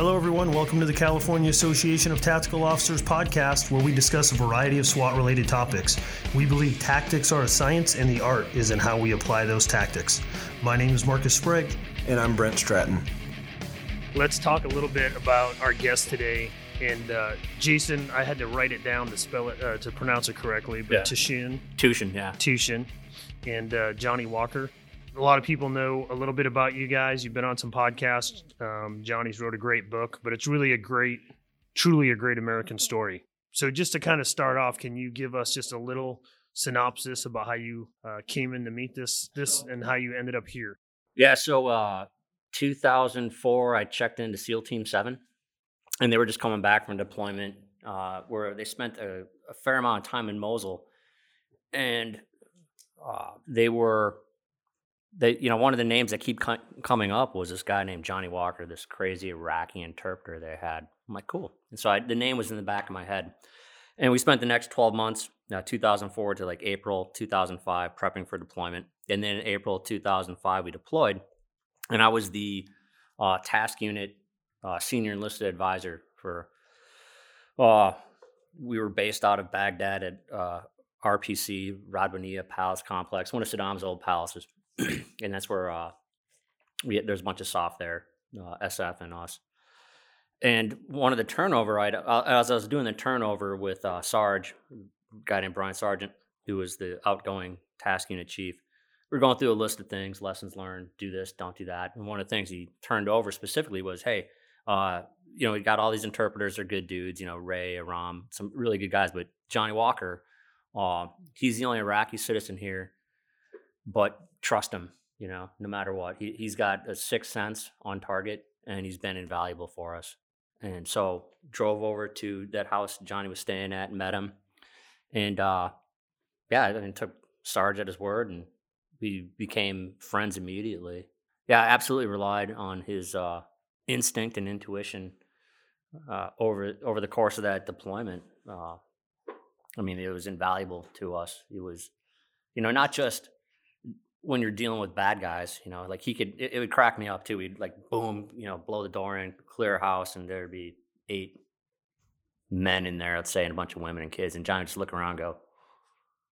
Hello, everyone. Welcome to the California Association of Tactical Officers podcast, where we discuss a variety of SWAT related topics. We believe tactics are a science, and the art is in how we apply those tactics. My name is Marcus Sprague. And I'm Brent Stratton. Let's talk a little bit about our guest today. And uh, Jason, I had to write it down to spell it, uh, to pronounce it correctly, but Yeah. Tuschen, Tuschen, yeah. Tuschen, and uh, Johnny Walker. A lot of people know a little bit about you guys. You've been on some podcasts. Um, Johnny's wrote a great book, but it's really a great, truly a great American story. So, just to kind of start off, can you give us just a little synopsis about how you uh, came in to meet this this and how you ended up here? Yeah, so uh 2004 I checked into SEAL Team 7 and they were just coming back from deployment uh where they spent a, a fair amount of time in Mosul and uh they were you know one of the names that keep co- coming up was this guy named Johnny Walker, this crazy Iraqi interpreter they had. I'm like, cool. And so I, the name was in the back of my head. And we spent the next 12 months, uh, 2004 to like April 2005, prepping for deployment. And then in April 2005, we deployed. And I was the uh, task unit uh, senior enlisted advisor for. Uh, we were based out of Baghdad at uh, RPC, Radwaniyah Palace Complex, one of Saddam's old palaces. and that's where uh, we there's a bunch of soft there, uh, SF and us. And one of the turnover items, as I was doing the turnover with uh, Sarge, guy named Brian Sargent, who was the outgoing task unit chief, we are going through a list of things, lessons learned, do this, don't do that. And one of the things he turned over specifically was, hey, uh, you know, we got all these interpreters, they're good dudes, you know, Ray, Aram, some really good guys, but Johnny Walker, uh, he's the only Iraqi citizen here, but trust him, you know, no matter what. He, he's got a sixth sense on target and he's been invaluable for us. And so drove over to that house Johnny was staying at, met him, and uh, yeah, I and took Sarge at his word, and we became friends immediately. Yeah, I absolutely relied on his uh, instinct and intuition uh, over over the course of that deployment. Uh, I mean, it was invaluable to us. It was, you know, not just when you're dealing with bad guys, you know, like he could, it, it would crack me up too. He'd like, boom, you know, blow the door in, clear house, and there'd be eight men in there, let's say, and a bunch of women and kids. And Johnny just look around go,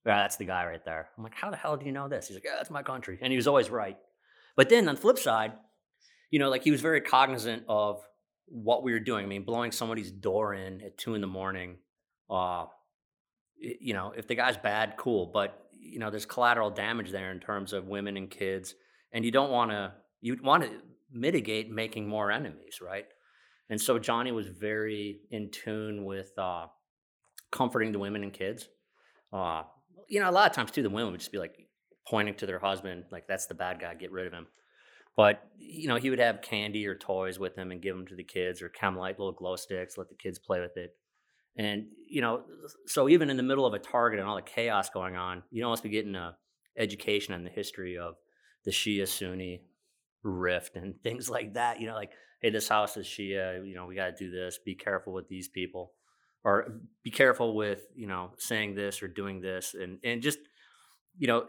yeah, that's the guy right there. I'm like, how the hell do you know this? He's like, yeah, that's my country. And he was always right. But then on the flip side, you know, like he was very cognizant of what we were doing. I mean, blowing somebody's door in at two in the morning, uh, you know, if the guy's bad, cool. But, you know, there's collateral damage there in terms of women and kids. And you don't want to, you want to mitigate making more enemies, right? And so Johnny was very in tune with uh, comforting the women and kids. Uh, you know, a lot of times too, the women would just be like pointing to their husband, like that's the bad guy, get rid of him. But you know, he would have candy or toys with him and give them to the kids, or Chemlight little glow sticks, let the kids play with it. And you know, so even in the middle of a target and all the chaos going on, you don't must be getting a education on the history of the Shia Sunni rift and things like that. You know, like hey, this house is Shia. You know, we got to do this. Be careful with these people, or be careful with you know saying this or doing this, and and just you know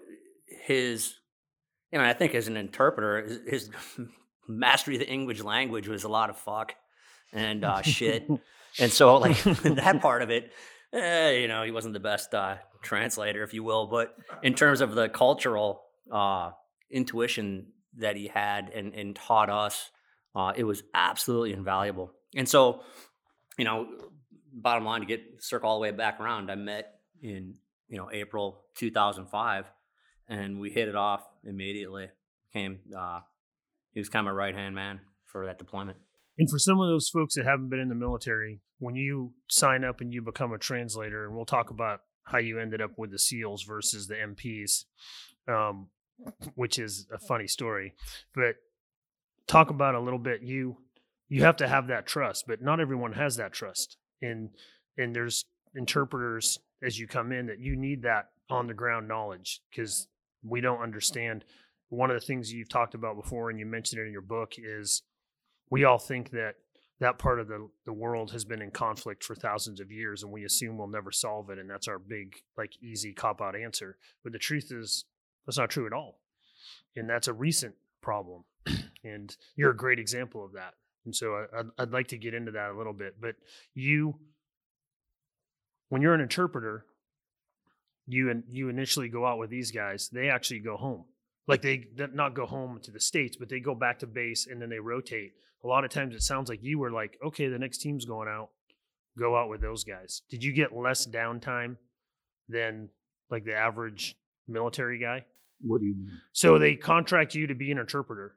his. You know, I think as an interpreter, his, his mastery of the English language was a lot of fuck and uh, shit. And so, like that part of it, eh, you know, he wasn't the best uh, translator, if you will. But in terms of the cultural uh, intuition that he had and, and taught us, uh, it was absolutely invaluable. And so, you know, bottom line to get circle all the way back around, I met in you know April 2005, and we hit it off immediately. Came, uh, he was kind of my right hand man for that deployment. And for some of those folks that haven't been in the military, when you sign up and you become a translator, and we'll talk about how you ended up with the SEALs versus the MPs, um, which is a funny story. But talk about a little bit. You you have to have that trust, but not everyone has that trust. And and there's interpreters as you come in that you need that on the ground knowledge because we don't understand. One of the things you've talked about before, and you mentioned it in your book, is we all think that that part of the, the world has been in conflict for thousands of years and we assume we'll never solve it and that's our big like easy cop out answer but the truth is that's not true at all and that's a recent problem and you're a great example of that and so I, I'd, I'd like to get into that a little bit. But you, when you're an interpreter, you and you initially go out with these guys. They actually go home, like they not go home to the states, but they go back to base and then they rotate. A lot of times, it sounds like you were like, okay, the next team's going out, go out with those guys. Did you get less downtime than like the average military guy? What do you mean? So they contract you to be an interpreter.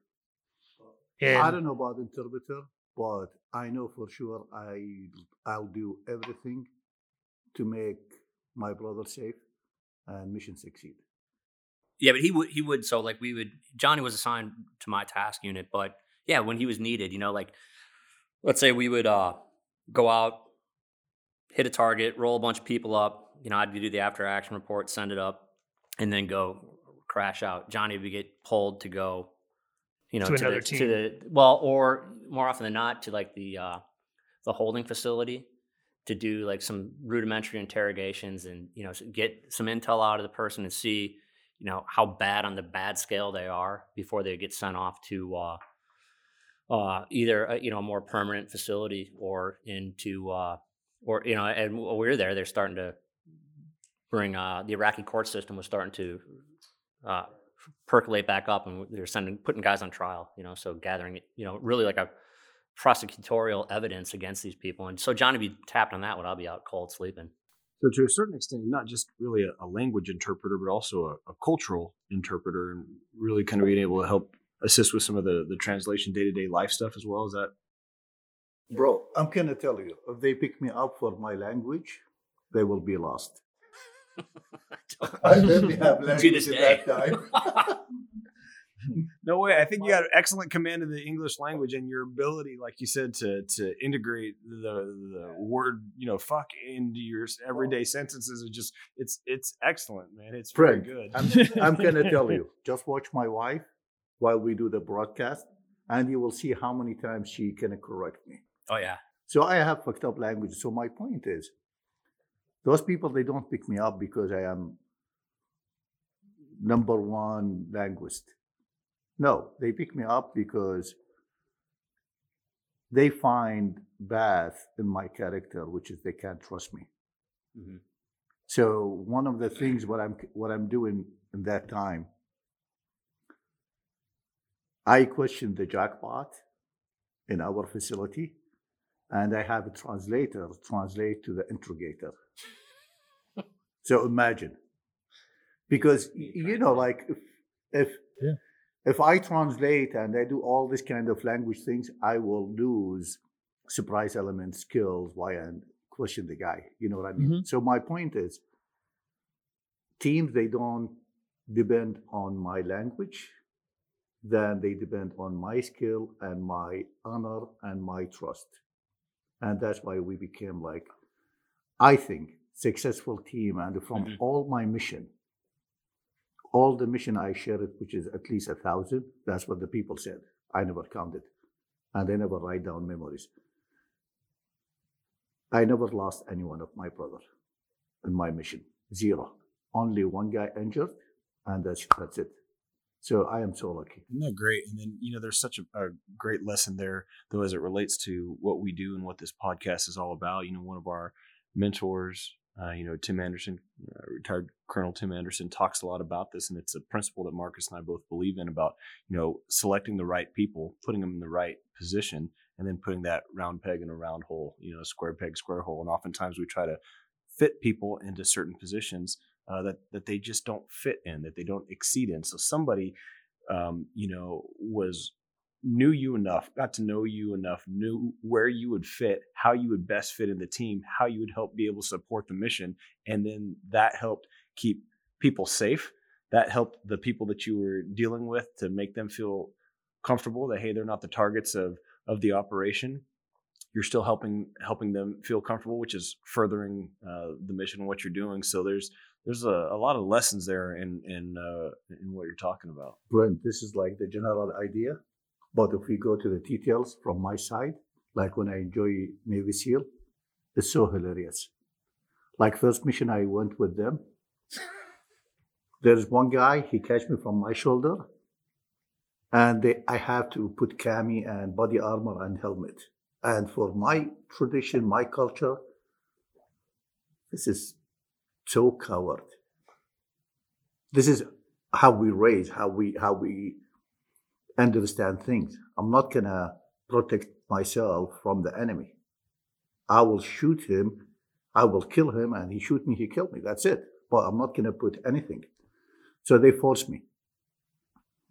And I don't know about interpreter, but I know for sure I I'll do everything to make my brother safe and mission succeed. Yeah, but he would he would so like we would Johnny was assigned to my task unit, but yeah, when he was needed, you know, like let's say we would uh go out, hit a target, roll a bunch of people up, you know, I'd do the after action report, send it up, and then go crash out. Johnny would get pulled to go, you know, To to, another the, team. to the well, or more often than not, to like the uh, the holding facility to do like some rudimentary interrogations and you know get some intel out of the person and see you know how bad on the bad scale they are before they get sent off to uh, uh, either a, you know a more permanent facility or into uh, or you know and while we were there they're starting to bring uh, the Iraqi court system was starting to uh, percolate back up and they're sending putting guys on trial you know so gathering you know really like a prosecutorial evidence against these people. And so Johnny be tapped on that when I'll be out cold sleeping So to a certain extent, not just really a, a language interpreter, but also a, a cultural interpreter, and really kind of being able to help assist with some of the the translation day to day life stuff as well. Is that Bro, I'm gonna tell you, if they pick me up for my language, they will be lost. I barely have language at that time. no way? I think you got excellent command of the English language and your ability, like you said, to to integrate the the word you know fuck into your everyday sentences is just it's it's excellent, man. It's very good. I'm, I'm gonna tell you, just watch my wife while we do the broadcast, and you will see how many times she can correct me. oh yeah So I have fucked up language. So my point is, those people they don't pick me up because I am number one linguist. No, they pick me up because they find bad in my character, which is they can't trust me. Mhm. So one of the things what I'm what I'm doing in that time, I question the jackpot in our facility, and I have a translator translate to the interrogator. so imagine, because you know, like if if Yeah. If I translate and I do all this kind of language things, I will lose surprise element skills. Why and question the guy. You know what I mean? So my point is, teams they don't depend on my language then they depend on my skill and my honor and my trust. And that's why we became like, I think, successful team. And from Mhm. all my mission, all the mission I shared, which is at least a thousand, that's what the people said. I never counted. And I never write down memories. I never lost any one of my brother in my mission. Zero. Only one guy injured, and that's that's it. So I am so lucky. Isn't that great? And then, you know, there's such a, a great lesson there, though, as it relates to what we do and what this podcast is all about. You know, one of our mentors, uh, you know, Tim Anderson, uh, retired Colonel Tim Anderson, talks a lot about this. And it's a principle that Marcus and I both believe in about, you know, selecting the right people, putting them in the right position, and then putting that round peg in a round hole, you know, square peg, square hole. And oftentimes we try to fit people into certain positions uh, that that they just don't fit in, that they don't exceed in. So somebody, um, you know, was knew you enough, got to know you enough, knew where you would fit, how you would best fit in the team, how you would help be able to support the mission, and then that helped keep people safe. That helped the people that you were dealing with to make them feel comfortable that hey, they're not the targets of of the operation you're still helping helping them feel comfortable, which is furthering uh, the mission and what you're doing. So there's there's a, a lot of lessons there in in uh, in what you're talking about. Brent, this is like the general idea. But if we go to the details from my side, like when I enjoy Navy SEAL, it's so hilarious. Like first mission I went with them. There's one guy, he catch me from my shoulder. and they, I have to put cami and body armor and helmet. And for my tradition, my culture, this is so coward. This is how we raise, how we how we understand things. I'm not gonna protect myself from the enemy. I will shoot him, I will kill him, and he shoot me, he killed me. That's it. But I'm not gonna put anything. So they forced me.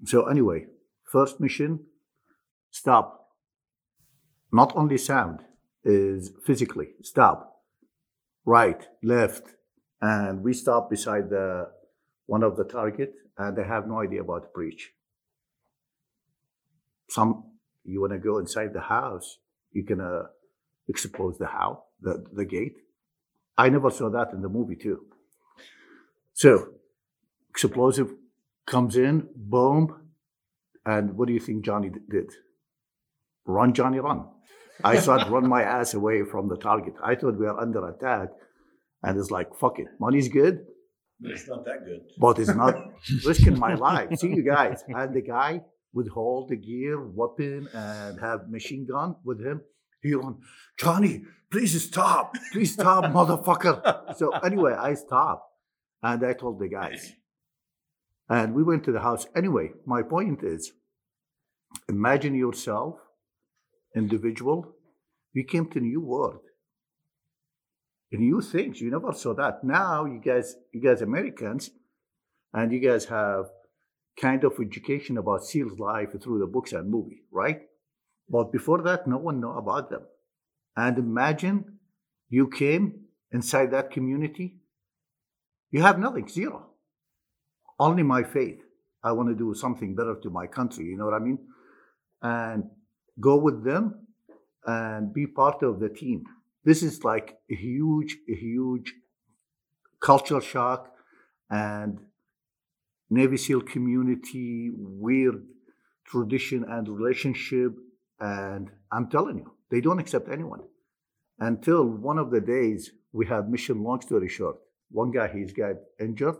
So anyway, first mission, stop. Not only sound is physically stop, right, left, and we stop beside the one of the target, and they have no idea about the breach. Some you want to go inside the house, you can uh, expose the house, the the gate. I never saw that in the movie too. So, explosive comes in, boom, and what do you think Johnny did? Run, Johnny, run. I started run my ass away from the target. I thought we are under attack, and it's like, fuck it, money's good, It's not that good. but it's not risking my life. See you guys. And the guy would hold the gear, weapon, and have machine gun with him. He run, Johnny, please stop, please stop, motherfucker. So anyway, I stopped, and I told the guys, and we went to the house. Anyway, my point is, imagine yourself, individual, you came to new world new things. You never saw that. Now you guys, you guys Americans, and you guys have kind of education about SEAL's life through the books and movie, right? But before that, no one knew about them. And imagine you came inside that community. You have nothing, zero. Only my faith. I want to do something better to my country. You know what I mean? And go with them and be part of the team this is like a huge, a huge cultural shock and Navy SEAL community, weird tradition and relationship. And I'm telling you, they don't accept anyone. Until one of the days we have mission, long story short, one guy, he's got injured.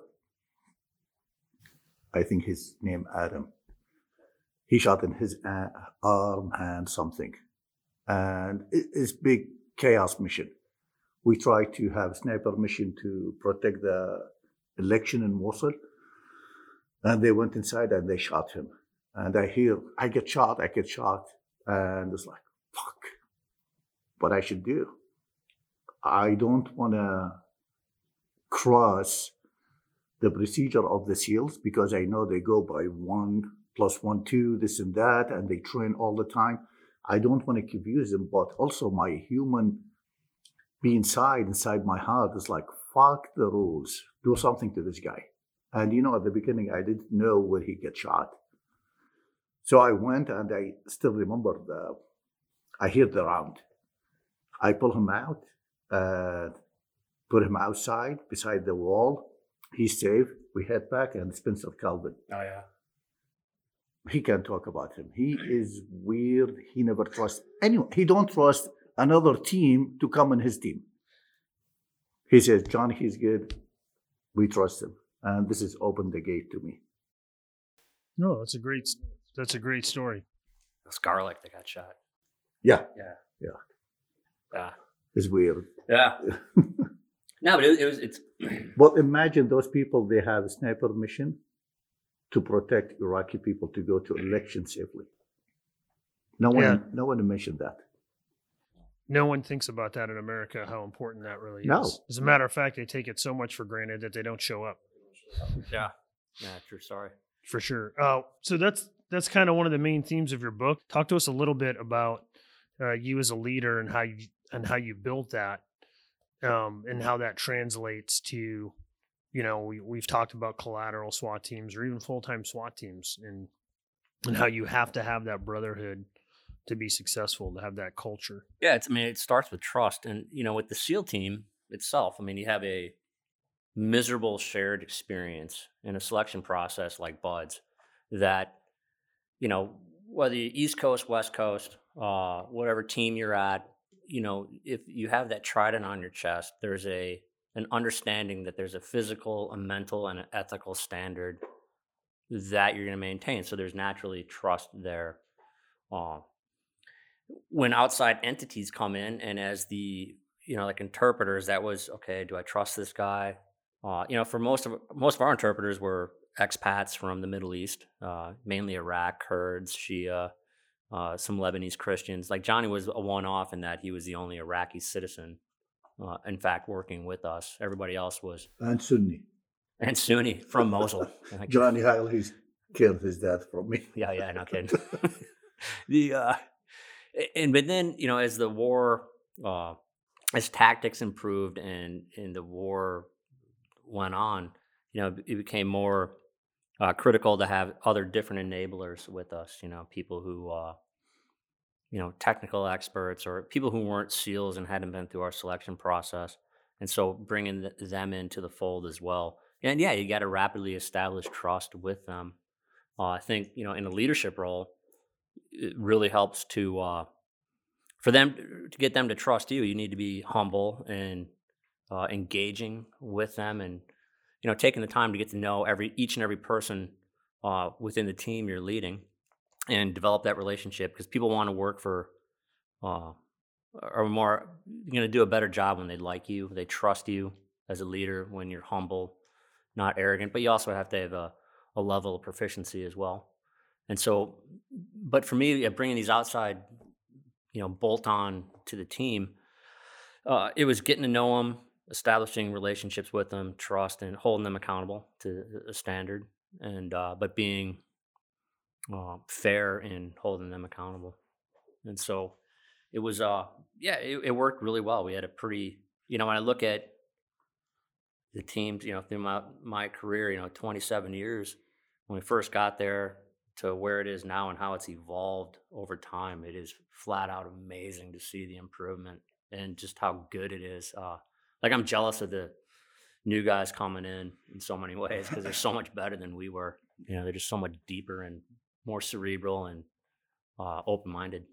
I think his name Adam. He shot in his uh, arm and something. And it's big chaos mission. We try to have sniper mission to protect the election in Mosul. And they went inside and they shot him. And I hear, I get shot, I get shot. And it's like, fuck, what I should do. I don't want to cross the procedure of the SEALs because I know they go by one plus one, two, this and that, and they train all the time. I don't want to confuse them, but also my human be inside, inside my heart is like, fuck the rules. Do something to this guy. And you know, at the beginning, I didn't know where he get shot. So I went and I still remember the, I hear the round. I pull him out, uh, put him outside beside the wall. He's safe. We head back and Spencer Calvin. Oh yeah he can't talk about him. He is weird. He never trusts anyone. He don't trust another team to come on his team. He says, John, he's good. We trust him. And this has opened the gate to me. No, that's a great that's a great story. It's garlic that got shot. Yeah. Yeah. Yeah. Yeah. It's weird. Yeah. no, but it, it was it's Well, imagine those people, they have a sniper mission to protect Iraqi people to go to election safely. No one, Yeah. no one mentioned that. No one thinks about that in America, how important that really No. is. As a matter of fact, they take it so much for granted that they don't show up. Yeah. Yeah, true sorry. For sure. Uh, so that's that's kind of one of the main themes of your book. Talk to us a little bit about uh, you as a leader and how you and how you built that, um, and how that translates to, you know, we we've talked about collateral SWAT teams or even full time SWAT teams, and and how you have to have that brotherhood to be successful, to have that culture. Yeah, it's I mean it starts with trust and you know with the SEAL team itself, I mean you have a miserable shared experience in a selection process like BUD/S that you know whether you're east coast west coast uh, whatever team you're at you know if you have that trident on your chest there's a an understanding that there's a physical a mental and an ethical standard that you're going to maintain. So there's naturally trust there. Uh, when outside entities come in, and as the you know like interpreters, that was okay. Do I trust this guy? Uh, you know, for most of most of our interpreters were expats from the Middle East, uh, mainly Iraq, Kurds, Shia, uh, some Lebanese Christians. Like Johnny was a one-off in that he was the only Iraqi citizen, uh, in fact, working with us. Everybody else was and Sunni and Sunni from Mosul. Johnny He's killed his dad from me. Yeah, yeah, no kidding. the uh, and but then you know as the war uh, as tactics improved and and the war went on, you know it became more uh, critical to have other different enablers with us. You know, people who uh, you know technical experts or people who weren't SEALs and hadn't been through our selection process, and so bringing them into the fold as well. And yeah, you got to rapidly establish trust with them. Uh, I think you know in a leadership role, it really helps to uh, for them to get them to trust you. You need to be humble and uh, engaging with them, and you know taking the time to get to know every each and every person uh, within the team you're leading, and develop that relationship because people want to work for. Uh, are more going to do a better job when they like you, they trust you as a leader when you're humble, not arrogant, but you also have to have a, a level of proficiency as well. And so, but for me, bringing these outside, you know, bolt on to the team, uh, it was getting to know them, establishing relationships with them, trust, and holding them accountable to a standard, and uh, but being uh, fair in holding them accountable. And so, it was, uh, yeah, it, it worked really well. We had a pretty, you know, when I look at the teams, you know, through my my career, you know, 27 years, when we first got there, to where it is now and how it's evolved over time, it is flat out amazing to see the improvement and just how good it is. Uh, like I'm jealous of the new guys coming in in so many ways because they're so much better than we were. You know, they're just so much deeper and more cerebral and uh, open minded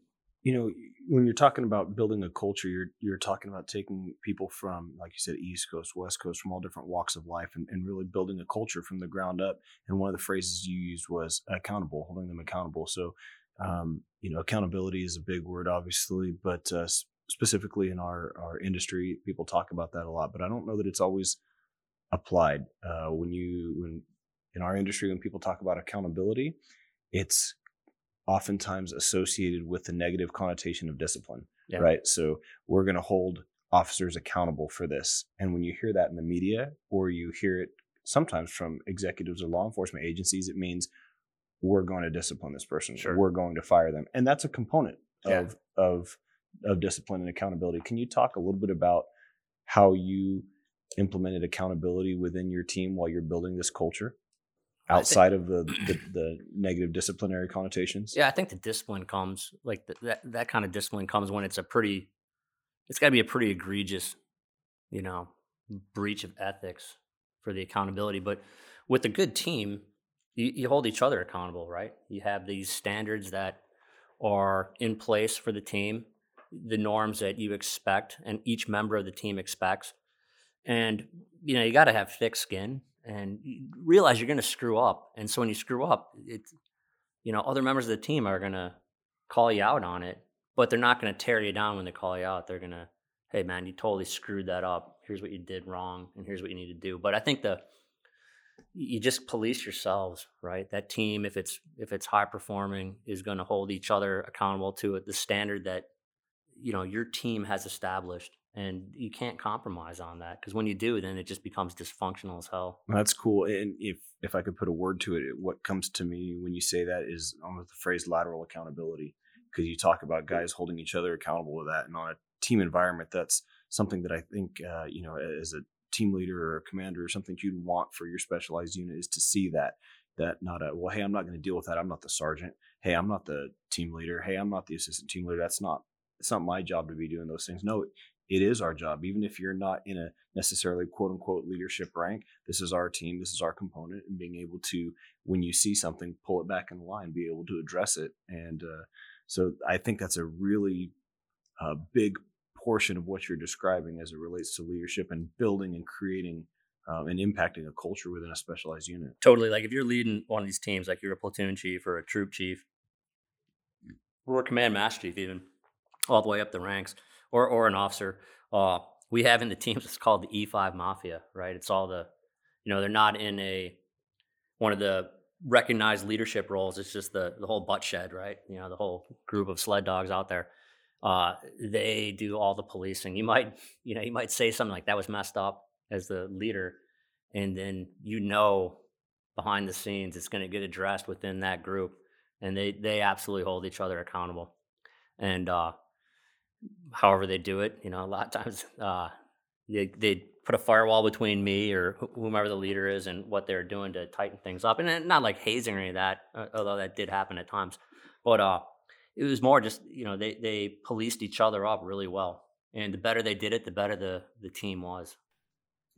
you know when you're talking about building a culture you're you're talking about taking people from like you said east coast west coast from all different walks of life and, and really building a culture from the ground up. And one of the phrases you used was accountable holding them accountable. So um, you know accountability is a big word obviously but uh, specifically in our our industry people talk about that a lot but i don't know that it's always applied uh, when you when in our industry when people talk about accountability it's oftentimes associated with the negative connotation of discipline, yeah. right? So we're going to hold officers accountable for this. And when you hear that in the media or you hear it sometimes from executives or law enforcement agencies, it means we're going to discipline this person. Sure. We're going to fire them. And that's a component yeah. of of of discipline and accountability. Can you talk a little bit about how you implemented accountability within your team while you're building this culture? outside think, of the, the, the negative disciplinary connotations yeah i think the discipline comes like the, that that kind of discipline comes when it's a pretty it's got to be a pretty egregious you know breach of ethics for the accountability but with a good team you, you hold each other accountable right you have these standards that are in place for the team the norms that you expect and each member of the team expects and you know you got to have thick skin and realize you're going to screw up. And so when you screw up, it's you know other members of the team are going to call you out on it, but they're not going to tear you down when they call you out. They're going to, hey man, you totally screwed that up. Here's what you did wrong, and here's what you need to do. But I think the you just police yourselves, right? That team, if it's if it's high performing, is going to hold each other accountable to it, the standard that you know your team has established and you can't compromise on that because when you do then it just becomes dysfunctional as hell. That's cool and if if i could put a word to it what comes to me when you say that is almost the phrase lateral accountability because you talk about guys holding each other accountable to that and on a team environment that's something that i think uh, you know as a team leader or a commander or something you'd want for your specialized unit is to see that that not a well hey i'm not going to deal with that i'm not the sergeant. Hey i'm not the team leader. Hey i'm not the assistant team leader. That's not it's not my job to be doing those things no it is our job, even if you're not in a necessarily quote unquote leadership rank. This is our team, this is our component, and being able to, when you see something, pull it back in line, be able to address it. And uh, so I think that's a really uh, big portion of what you're describing as it relates to leadership and building and creating um, and impacting a culture within a specialized unit. Totally. Like if you're leading one of these teams, like you're a platoon chief or a troop chief, or a command master chief, even all the way up the ranks, or or an officer. Uh, we have in the teams it's called the E5 Mafia, right? It's all the, you know, they're not in a one of the recognized leadership roles. It's just the the whole butt shed, right? You know, the whole group of sled dogs out there. Uh, they do all the policing. You might, you know, you might say something like that was messed up as the leader, and then you know behind the scenes it's going to get addressed within that group, and they they absolutely hold each other accountable. And uh, however they do it, you know, a lot of times uh, they they put a firewall between me or whomever the leader is and what they're doing to tighten things up. And not like hazing or any of that, uh, although that did happen at times. But uh, it was more just you know they they policed each other up really well, and the better they did it, the better the the team was.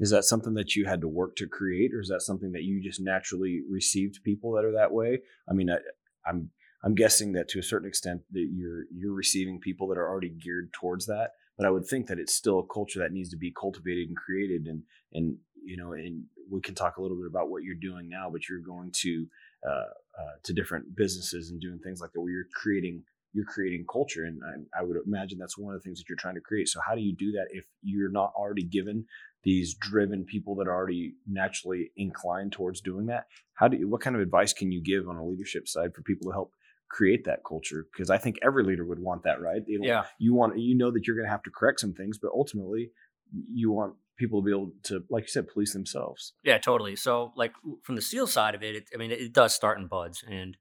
Is that something that you had to work to create, or is that something that you just naturally received people that are that way? I mean, I, I'm I'm guessing that to a certain extent that you're you're receiving people that are already geared towards that. But I would think that it's still a culture that needs to be cultivated and created, and and you know, and we can talk a little bit about what you're doing now. But you're going to uh, uh, to different businesses and doing things like that, where you're creating you're creating culture, and I, I would imagine that's one of the things that you're trying to create. So how do you do that if you're not already given these driven people that are already naturally inclined towards doing that? How do you, what kind of advice can you give on a leadership side for people to help create that culture because I think every leader would want that, right? You yeah. You want you know that you're going to have to correct some things, but ultimately you want people to be able to, like you said, police themselves. Yeah, totally. So, like from the SEAL side of it, it I mean, it does start in BUD/S, and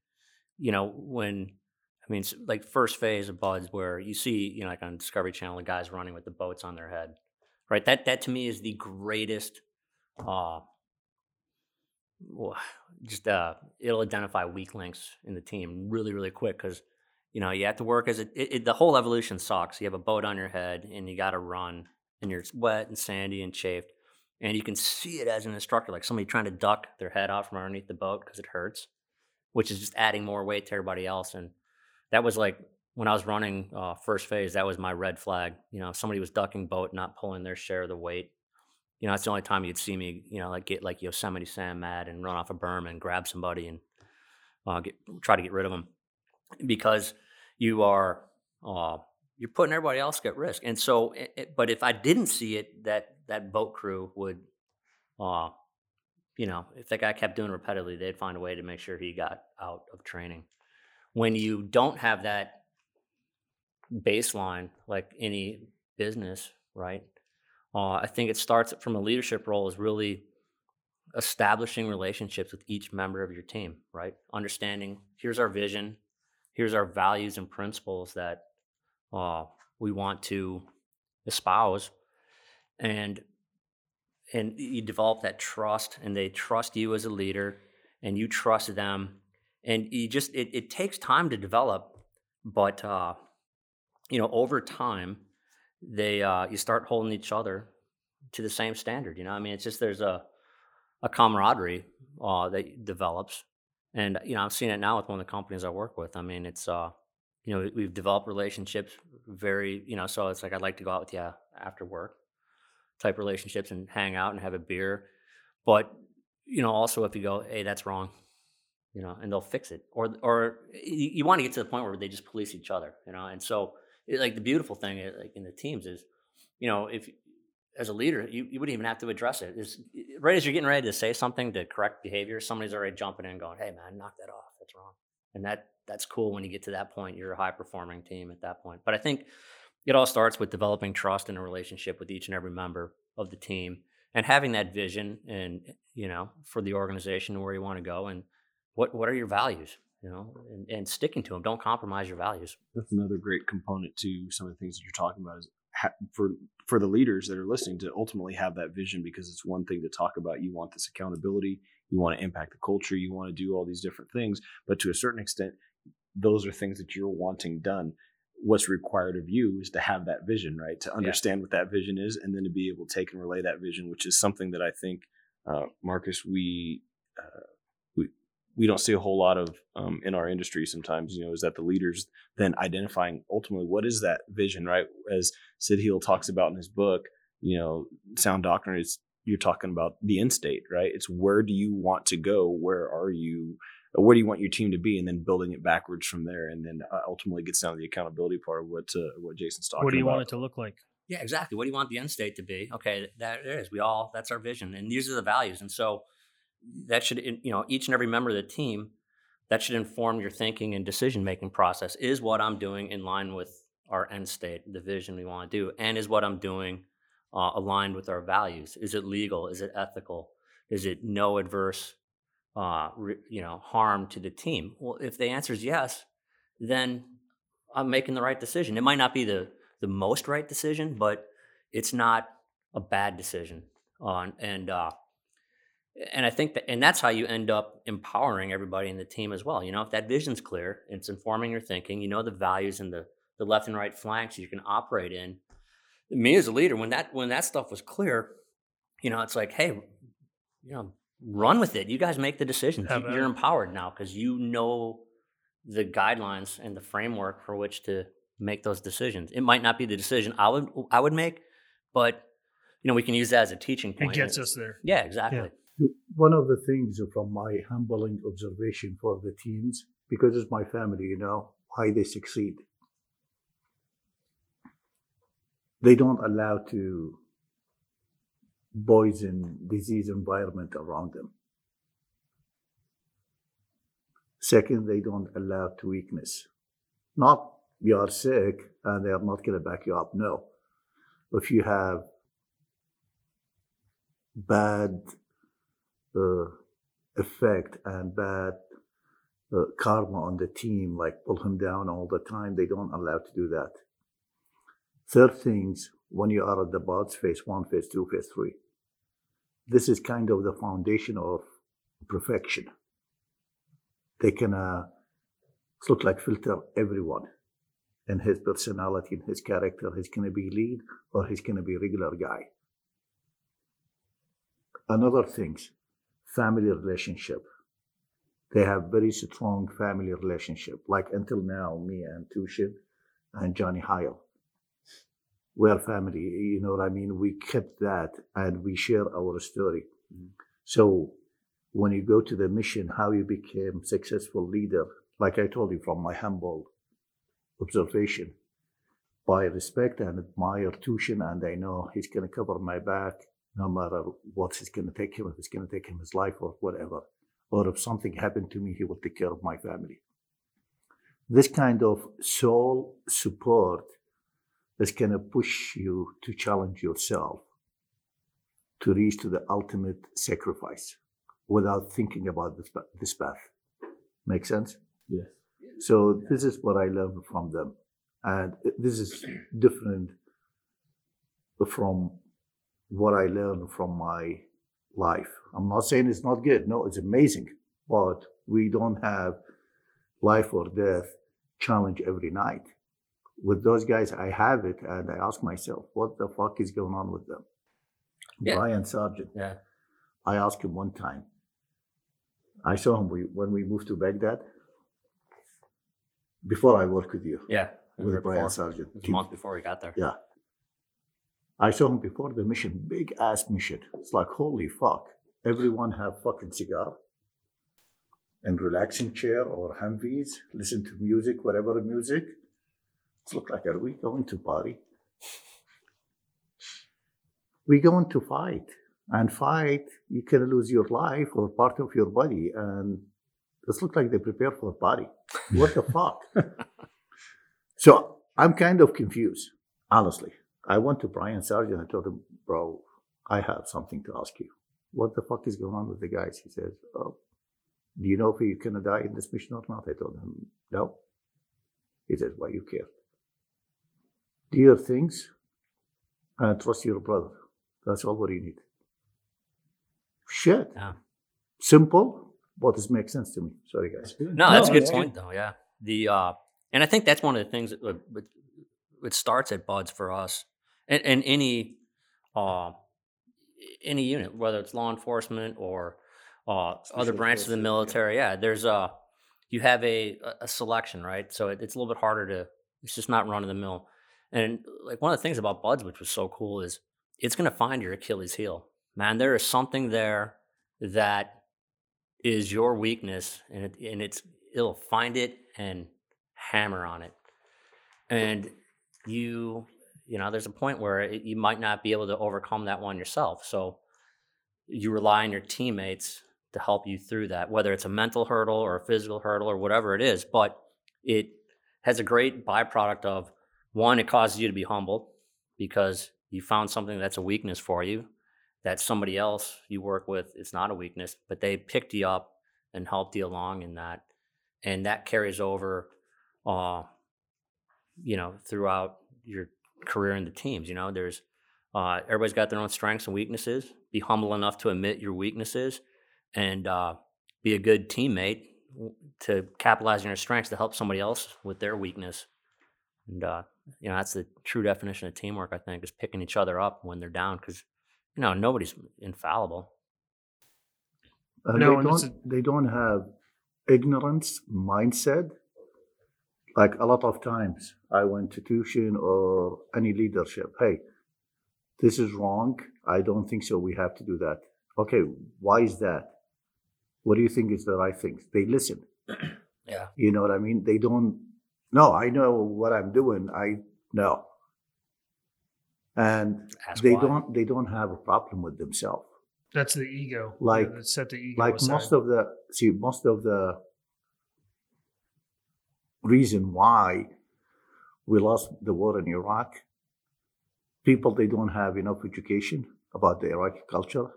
you know when. I mean, it's like first phase of BUD/S, where you see, you know, like on Discovery Channel, the guys running with the boats on their head, right? That that to me is the greatest uh, just uh, it'll identify weak links in the team really, really quick because you know you have to work as a, it, it, the whole evolution sucks. You have a boat on your head and you got to run, and you're wet and sandy and chafed, and you can see it as an instructor, like somebody trying to duck their head out from underneath the boat because it hurts, which is just adding more weight to everybody else. And that was like when I was running uh, first phase, that was my red flag. You know, if somebody was ducking boat, not pulling their share of the weight, you know, that's the only time you'd see me, you know, like get like Yosemite Sam mad and run off a berm and grab somebody and uh, get try to get rid of them because you are uh, you're putting everybody else at risk. And so, it, it, but if I didn't see it, that that boat crew would, uh, you know, if that guy kept doing repetitively, they'd find a way to make sure he got out of training. When you don't have that baseline, like any business, right? Uh, I think it starts from a leadership role is really establishing relationships with each member of your team, right? Understanding here's our vision, here's our values and principles that uh, we want to espouse, and and you develop that trust, and they trust you as a leader, and you trust them, and you just it, it takes time to develop, but uh, you know over time they uh, you start holding each other to the same standard. You know, I mean, it's just there's a a camaraderie uh, that develops, and you know, I've seen it now with one of the companies I work with. I mean, it's uh, you know, we've developed relationships very, you know, so it's like I'd like to go out with you after work type relationships and hang out and have a beer, but you know, also if you go, hey, that's wrong, you know, and they'll fix it, or or you, you want to get to the point where they just police each other, you know, and so it, like the beautiful thing eh, like in the teams is, you know, if as a leader, you, you wouldn't even have to address it. Is right as you're getting ready to say something to correct behavior, somebody's already jumping in, going, "Hey, man, knock that off. That's wrong." And that that's cool when you get to that point. You're a high performing team at that point. But I think it all starts with developing trust in a relationship with each and every member of the team, and having that vision, and you know, for the organization where you want to go, and what what are your values you know, and, and sticking to them. Don't compromise your values. That's another great component to some of the things that you're talking about is ha- for for the leaders that are listening to ultimately have that vision because it's one thing to talk about. You want this accountability, you want to impact the culture, you want to do all these different things, but to a certain extent, those are things that you're wanting done. What's required of you is to have that vision, right? To understand yeah. what that vision is, and then to be able to take and relay that vision, which is something that I think, uh, Marcus, we uh, we don't see a whole lot of um, in our industry sometimes you know is that the leaders then identifying ultimately what is that vision right as Sid Heal talks about in his book you know sound doctrine is you're talking about the end state, right? It's where do you want to go? Where are you? Where do you want your team to be? And then building it backwards from there, and then uh, ultimately gets down to the accountability part of what uh, what Jason's talking about. What do you about. want it to look like? Yeah, exactly. What do you want the end state to be? Okay, that it is. We all that's our vision, and these are the values. And so that should you know each and every member of the team that should inform your thinking and decision making process. Is what I'm doing in line with our end state, the vision we want to do, and is what I'm doing uh, aligned with our values? Is it legal? Is it ethical? Is it no adverse, uh, re, you know, harm to the team? Well, if the answer is yes, then I'm making the right decision. It might not be the the most right decision, but it's not a bad decision. Uh, and uh, and I think that, and that's how you end up empowering everybody in the team as well. You know, if that vision's clear, it's informing your thinking. You know the values and the the left and right flanks you can operate in. Me as a leader, when that when that stuff was clear, you know, it's like, hey, you know, run with it. You guys make the decisions. Have You're empowered now because you know the guidelines and the framework for which to make those decisions. It might not be the decision I would I would make, but you know, we can use that as a teaching point. It gets us there. Yeah, exactly. One of the things from my humbling observation for the teams, because it's my family, you know, why they succeed. They don't allow to poison disease environment around them. Second, they don't allow to weakness. Not you are sick and they are not going to back you up. No. If you have bad effect and bad uh, karma on the team, like pull him down all the time. They don't allow to do that. Third things, when you are at the BUD/S, phase one, phase two, phase three, this is kind of the foundation of perfection. They can uh, look like filter everyone in his personality, in his character. He's going to be lead or he's going to be regular guy. Another things, family relationship. They have very strong family relationship. Like until now, me and Tuschen and Johnny Heil. We are family, you know what I mean? We kept that and we share our story. Mm-hmm. So when you go to the mission, how you became successful leader, like I told you from my humble observation, by respect and admire Tuschen, and I know he's going to cover my back no matter what is going to take him, if it's going to take him his life or whatever. Or if something happened to me, he will take care of my family. This kind of soul support is going to push you to challenge yourself to reach to the ultimate sacrifice without thinking about this, this path. Make sense? Yes. So this is what I learned from them. And this is different from what I learned from my life. I'm not saying it's not good. No, it's amazing. But we don't have life or death challenge every night. With those guys, I have it, and I ask myself, what the fuck is going on with them? Yeah. Brian Sargent. Yeah. I asked him one time. I saw him when we moved to Baghdad. Before I worked with you, Yeah. with Brian before. Sargent. It was a month before we got there. Yeah. I saw him before the mission, big ass mission. It's like, holy fuck. Everyone have fucking cigar and relaxing chair or Humvees, listen to music, whatever music. It's look like, are we going to party? we going to fight. And fight, you can lose your life or part of your body. And this look like they prepare for a party. What the fuck? So I'm kind of confused, honestly. I went to Brian Sargent. I told him, bro, I have something to ask you. What the fuck is going on with the guys? He says, oh, do you know if you're going to die in this mission or not? I told him, no. He says, why you care? Do your things and trust your brother. That's all what you need. Shit. Yeah. Simple, but it makes sense to me. Sorry, guys. No, that's a good that's point, though. Yeah, the uh, and I think that's one of the things that would, would, it starts at BUD/S for us, and, and any uh, any unit, whether it's law enforcement or uh, other branches of the military. Yeah, there's a you have a a selection, right? So it, it's a little bit harder to. It's just not run of the mill, and like one of the things about BUD/S, which was so cool, is it's going to find your Achilles heel. man, there is something there that is your weakness, and it, and it's it'll find it and hammer on it, and you you know there's a point where it, you might not be able to overcome that one yourself, so you rely on your teammates to help you through that, whether it's a mental hurdle or a physical hurdle or whatever it is. But it has a great byproduct of one, it causes you to be humble because you found something that's a weakness for you that somebody else you work with is not a weakness, but they picked you up and helped you along in that. And that carries over, uh, you know, throughout your career in the teams. You know, there's uh, everybody's got their own strengths and weaknesses. Be humble enough to admit your weaknesses and uh, be a good teammate to capitalize on your strengths to help somebody else with their weakness. And uh, you know that's the true definition of teamwork. I think is picking each other up when they're down because you know nobody's infallible. Uh, No, they don't. They don't have ignorance mindset. Like a lot of times, I went to Tuschen or any leadership. Hey, this is wrong. I don't think so. We have to do that. Okay, why is that? What do you think is the right thing? They listen. Yeah. You know what I mean? They don't. No, I know what I'm doing. I know. And Ask they why. don't. They don't have a problem with themselves. That's the ego. Like- Yeah, set the ego like aside. most of the see most of the reason why we lost the war in iraq people they don't have enough education about the iraqi culture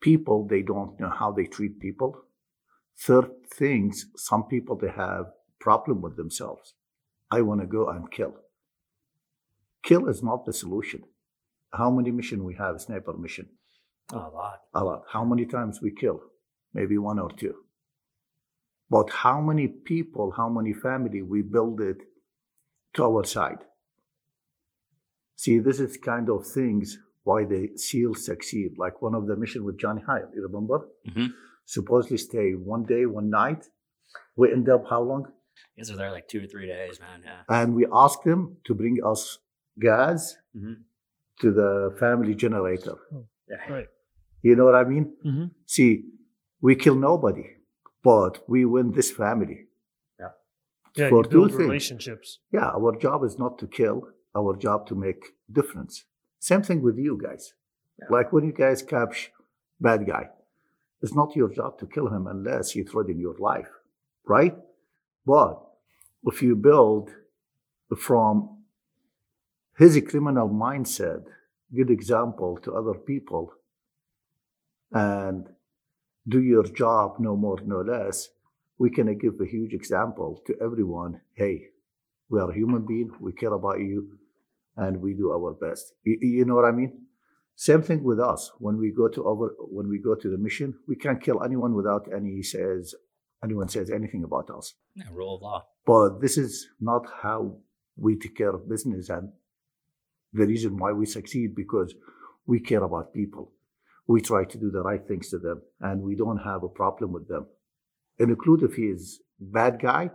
people they don't know how they treat people third things some people they have problem with themselves i want to go and kill kill is not the solution how many mission we have sniper mission a lot. a lot. How many times we kill? Maybe one or two. But how many people, how many family we build it to our side? See, this is kind of things why the SEALs succeed. Like one of the mission with Johnny Hyle, you remember? Mhm. Supposedly stay one day, one night. We end up how long? These are there like two or three days, man. Yeah. And we asked them to bring us gas Mhm. to the family generator. yeah. right. You know what I mean? Mm-hmm. See, we kill nobody, but we win this family. Yeah, For you two build things. relationships. Yeah, our job is not to kill, our job to make difference. Same thing with you guys. Yeah. Like when you guys catch bad guy, it's not your job to kill him unless he threaten your life, right? But if you build from his criminal mindset, good example to other people, and do your job no more, no less, we can give a huge example to everyone. Hey, we are a human being. We care about you, and we do our best. You, you know what I mean? Same thing with us. When we go to our when we go to the mission, we can't kill anyone without any says anyone says anything about us. yeah. Rule of law. But this is not how we take care of business, and the reason why we succeed because we care about people. We try to do the right things to them, and we don't have a problem with them. And include if he is bad guy,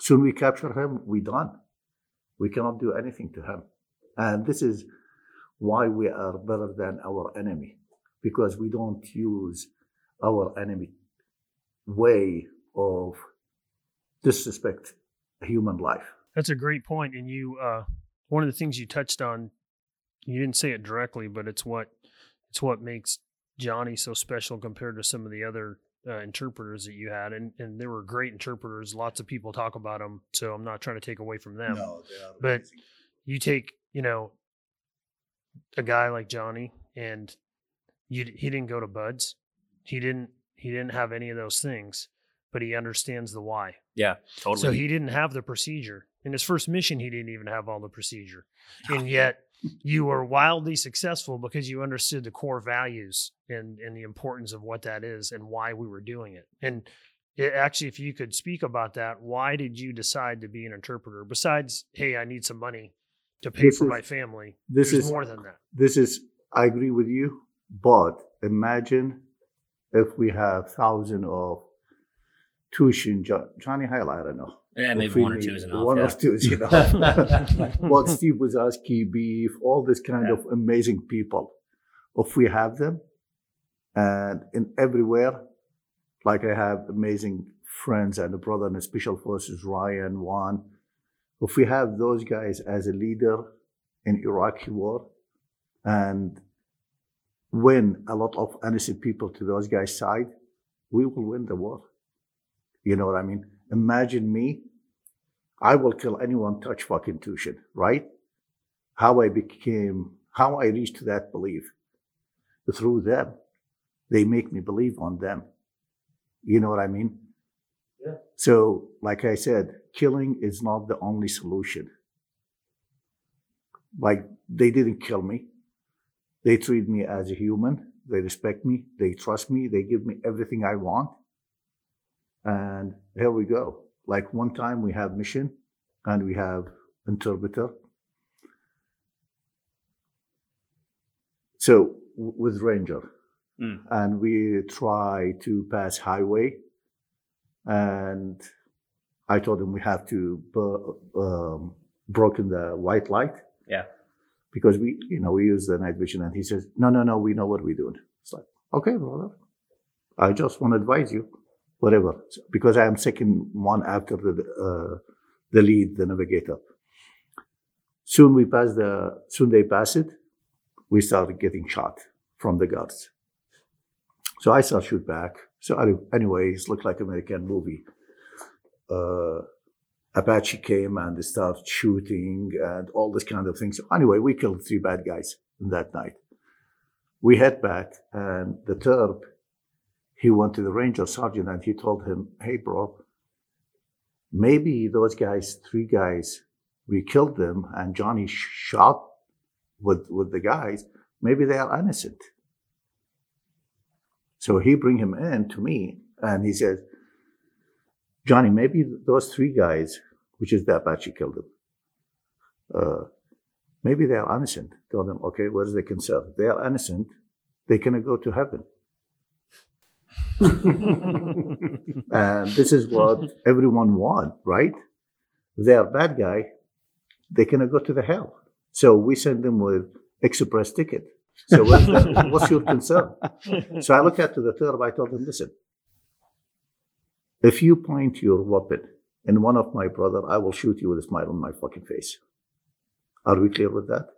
soon we capture him, we done. We cannot do anything to him, and this is why we are better than our enemy because we don't use our enemy way of disrespect human life. That's a great point. And you, uh, one of the things you touched on, you didn't say it directly, but it's what it's what makes Johnny so special compared to some of the other uh, interpreters that you had. And and there were great interpreters. Lots of people talk about them, so I'm not trying to take away from them. No, but you take you know a guy like Johnny, and you he didn't go to BUD/S, he didn't he didn't have any of those things, but he understands the why. Yeah. Totally. So he didn't have the procedure. In his first mission, he didn't even have all the procedure. And yet you were wildly successful because you understood the core values and, and the importance of what that is and why we were doing it. And it, actually, if you could speak about that, why did you decide to be an interpreter? Besides, hey, I need some money to pay This for is- my family. this There's is- more than that. This is, I agree with you, but imagine if we have thousands of Tuschen, Johnny Hale, I don't know. Yeah, maybe one or two is enough. One yeah. or two is enough. but Steve Wazowski, Beef, all this kind of amazing people. If we have them, And in everywhere, like I have amazing friends and a brother in the special forces, Ryan, Juan. If we have those guys as a leader in Iraqi war and win a lot of innocent people to those guys' side, we will win the war. You know what I mean? Imagine me. I will kill anyone touch fucking Tuschen, right? How I became, how I reached that belief through them. They make me believe on them. You know what I mean? Yeah. So, like I said, killing is not the only solution. Like, they didn't kill me. They treat me as a human. They respect me. They trust me. They give me everything I want. And here we go. Like one time we have mission and we have interpreter. So with Ranger, Mm. and we try to pass highway, and I told him we have to um, broken the white light. Yeah. Because we, you know, we use the night vision, and he says, "No, no, no, we know what we're doing." It's like, okay, brother. I just want to advise you, whatever, because I am second one after the uh, the lead, the navigator. Soon we pass the, soon they pass it. We started getting shot from the guards. So I start shoot back. So any- anyways, looked like American movie. Uh, Apache came and they started shooting and all this kind of things. So Anyway, we killed three bad guys that night. We head back and the Terp, he went to the ranger sergeant and he told him, hey bro, maybe those guys, three guys, we killed them and Johnny shot with, with the guys. Maybe they are innocent. So he bring him in to me and he says, Johnny, maybe those three guys, which is the Apache killed them, uh, maybe they are innocent. Tell them, okay, what is the concern? They are innocent, they cannot go to heaven. and this is what everyone want, right? They are bad guy, they cannot go to the hell. So we send them with express ticket. So what's, the, what's your concern? So I look at to the third. I told him, listen, if you point your weapon in one of my brother, I will shoot you with a smile on my fucking face. Are we clear with that?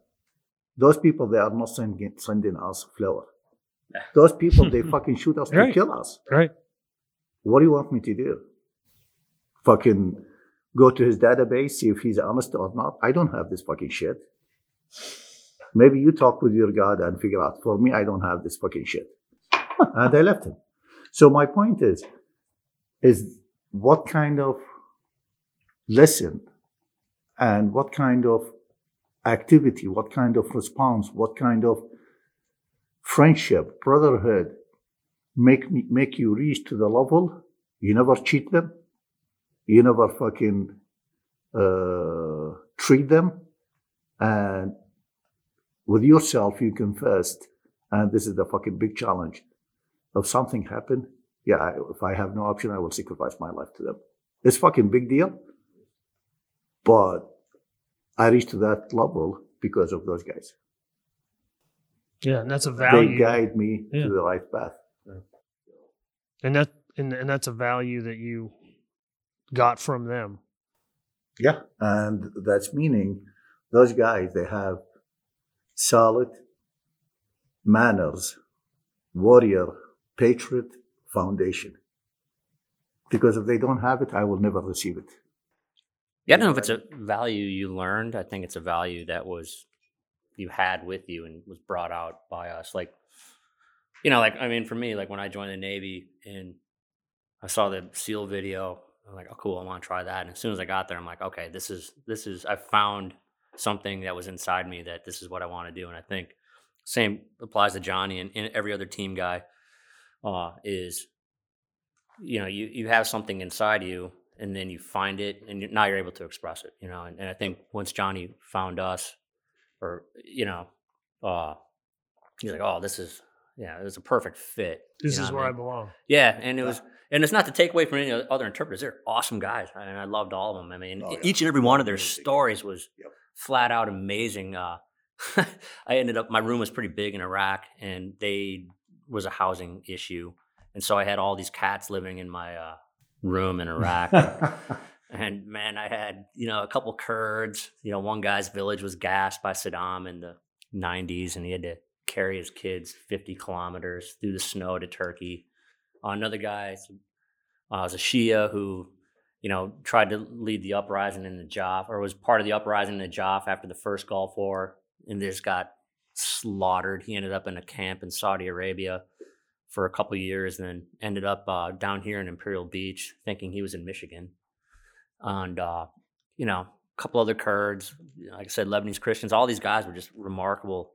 Those people, they are not sending, sending us flour. Those people, they fucking shoot us to Right. kill us. right. What do you want me to do? Fucking go to his database, see if he's honest or not? I don't have this fucking shit. Maybe you talk with your God and figure out. For me, I don't have this fucking shit. and I left him. So my point is, is what kind of lesson and what kind of activity, what kind of response, what kind of friendship, brotherhood make make you reach to the level you never cheat them, you never fucking uh, treat them, and with yourself you confessed, and this is the fucking big challenge. If something happened, yeah, if I have no option, I will sacrifice my life to them. It's fucking big deal, but I reached to that level because of those guys. Yeah, and that's a value. They guide me Yeah. to the right path. and that and, and that's a value that you got from them. Yeah. And that's meaning those guys, they have solid manners, warrior, patriot foundation. Because if they don't have it, I will never receive it. Yeah, I don't know if it's a value you learned. I think it's a value that was you had with you and was brought out by us. Like, you know, like I mean, for me, like when I joined the Navy and I saw the SEAL video, I'm like, oh, cool, I want to try that. And as soon as I got there, I'm like, okay, this is this is I found something that was inside me that this is what I want to do. And I think same applies to Johnny and, and every other team guy. Uh, is you know you you have something inside you and then you find it and you now you're able to express it you know and, and i think once johnny found us or you know uh he's like oh this is yeah it's a perfect fit you This know is where I mean? belong. yeah and it was and it's not to take away from any other interpreters they're awesome guys I and i loved all of them i mean Oh, yeah. each and every one of their stories was Yep. flat out amazing uh i ended up my room was pretty big in iraq and they was a housing issue, and so I had all these cats living in my uh, room in Iraq. And man, I had you know a couple Kurds. You know, one guy's village was gassed by Saddam in the '90s, and he had to carry his kids 50 kilometers through the snow to Turkey. Uh, another guy uh, was a Shia who, you know, tried to lead the uprising in the Najaf, or was part of the uprising in the Najaf after the first Gulf War, and just got slaughtered. He ended up in a camp in Saudi Arabia for a couple years, and then ended up uh, down here in Imperial Beach, thinking he was in Michigan, and uh, you know, a couple other Kurds, like I said, Lebanese Christians. All these guys were just remarkable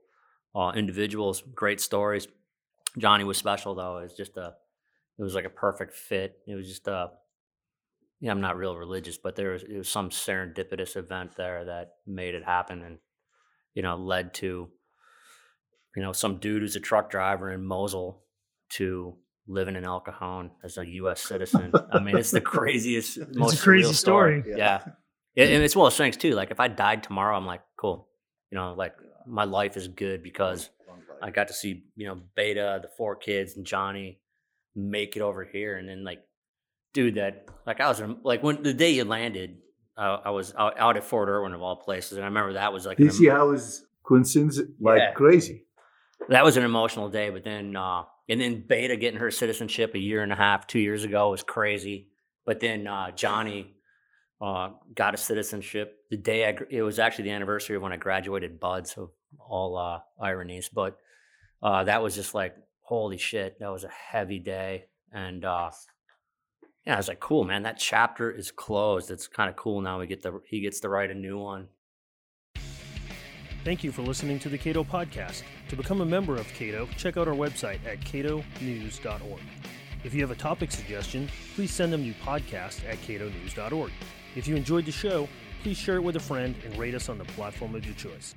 uh, individuals, great stories. Johnny was special though. It was just a, it was like a perfect fit. It was just a, yeah, I'm not real religious, but there was, it was some serendipitous event there that made it happen and, you know, led to, you know, some dude who's a truck driver in Mosul to living in El Cajon as a U.S. citizen. I mean, it's the craziest, It's most a crazy surreal story. Yeah. Yeah. yeah. And it's one of those things too. Like if I died tomorrow, I'm like, cool. You know, like my life is good because I got to see, you know, Beta, the four kids, and Johnny make it over here. And then, like, dude, that, like, I was, like, when the day you landed, uh, I was out, out at Fort Irwin, of all places. And I remember that was like, Do an you see em- how it's coincidence like Yeah. crazy? that was an emotional day. But then, uh, and then Beta getting her citizenship a year and a half, two years ago was crazy. But then uh, Johnny uh, got a citizenship the day I, it was actually the anniversary of when I graduated Bud. So all uh, ironies, but uh, that was just like, holy shit, that was a heavy day. And uh, yeah, I was like, cool, man, that chapter is closed. It's kind of cool now. We get the, he gets to write a new one. Thank you for listening to the Cato Podcast. To become a member of Cato, check out our website at catonews.org. If you have a topic suggestion, please send them to podcast at catonews.org. If you enjoyed the show, please share it with a friend and rate us on the platform of your choice.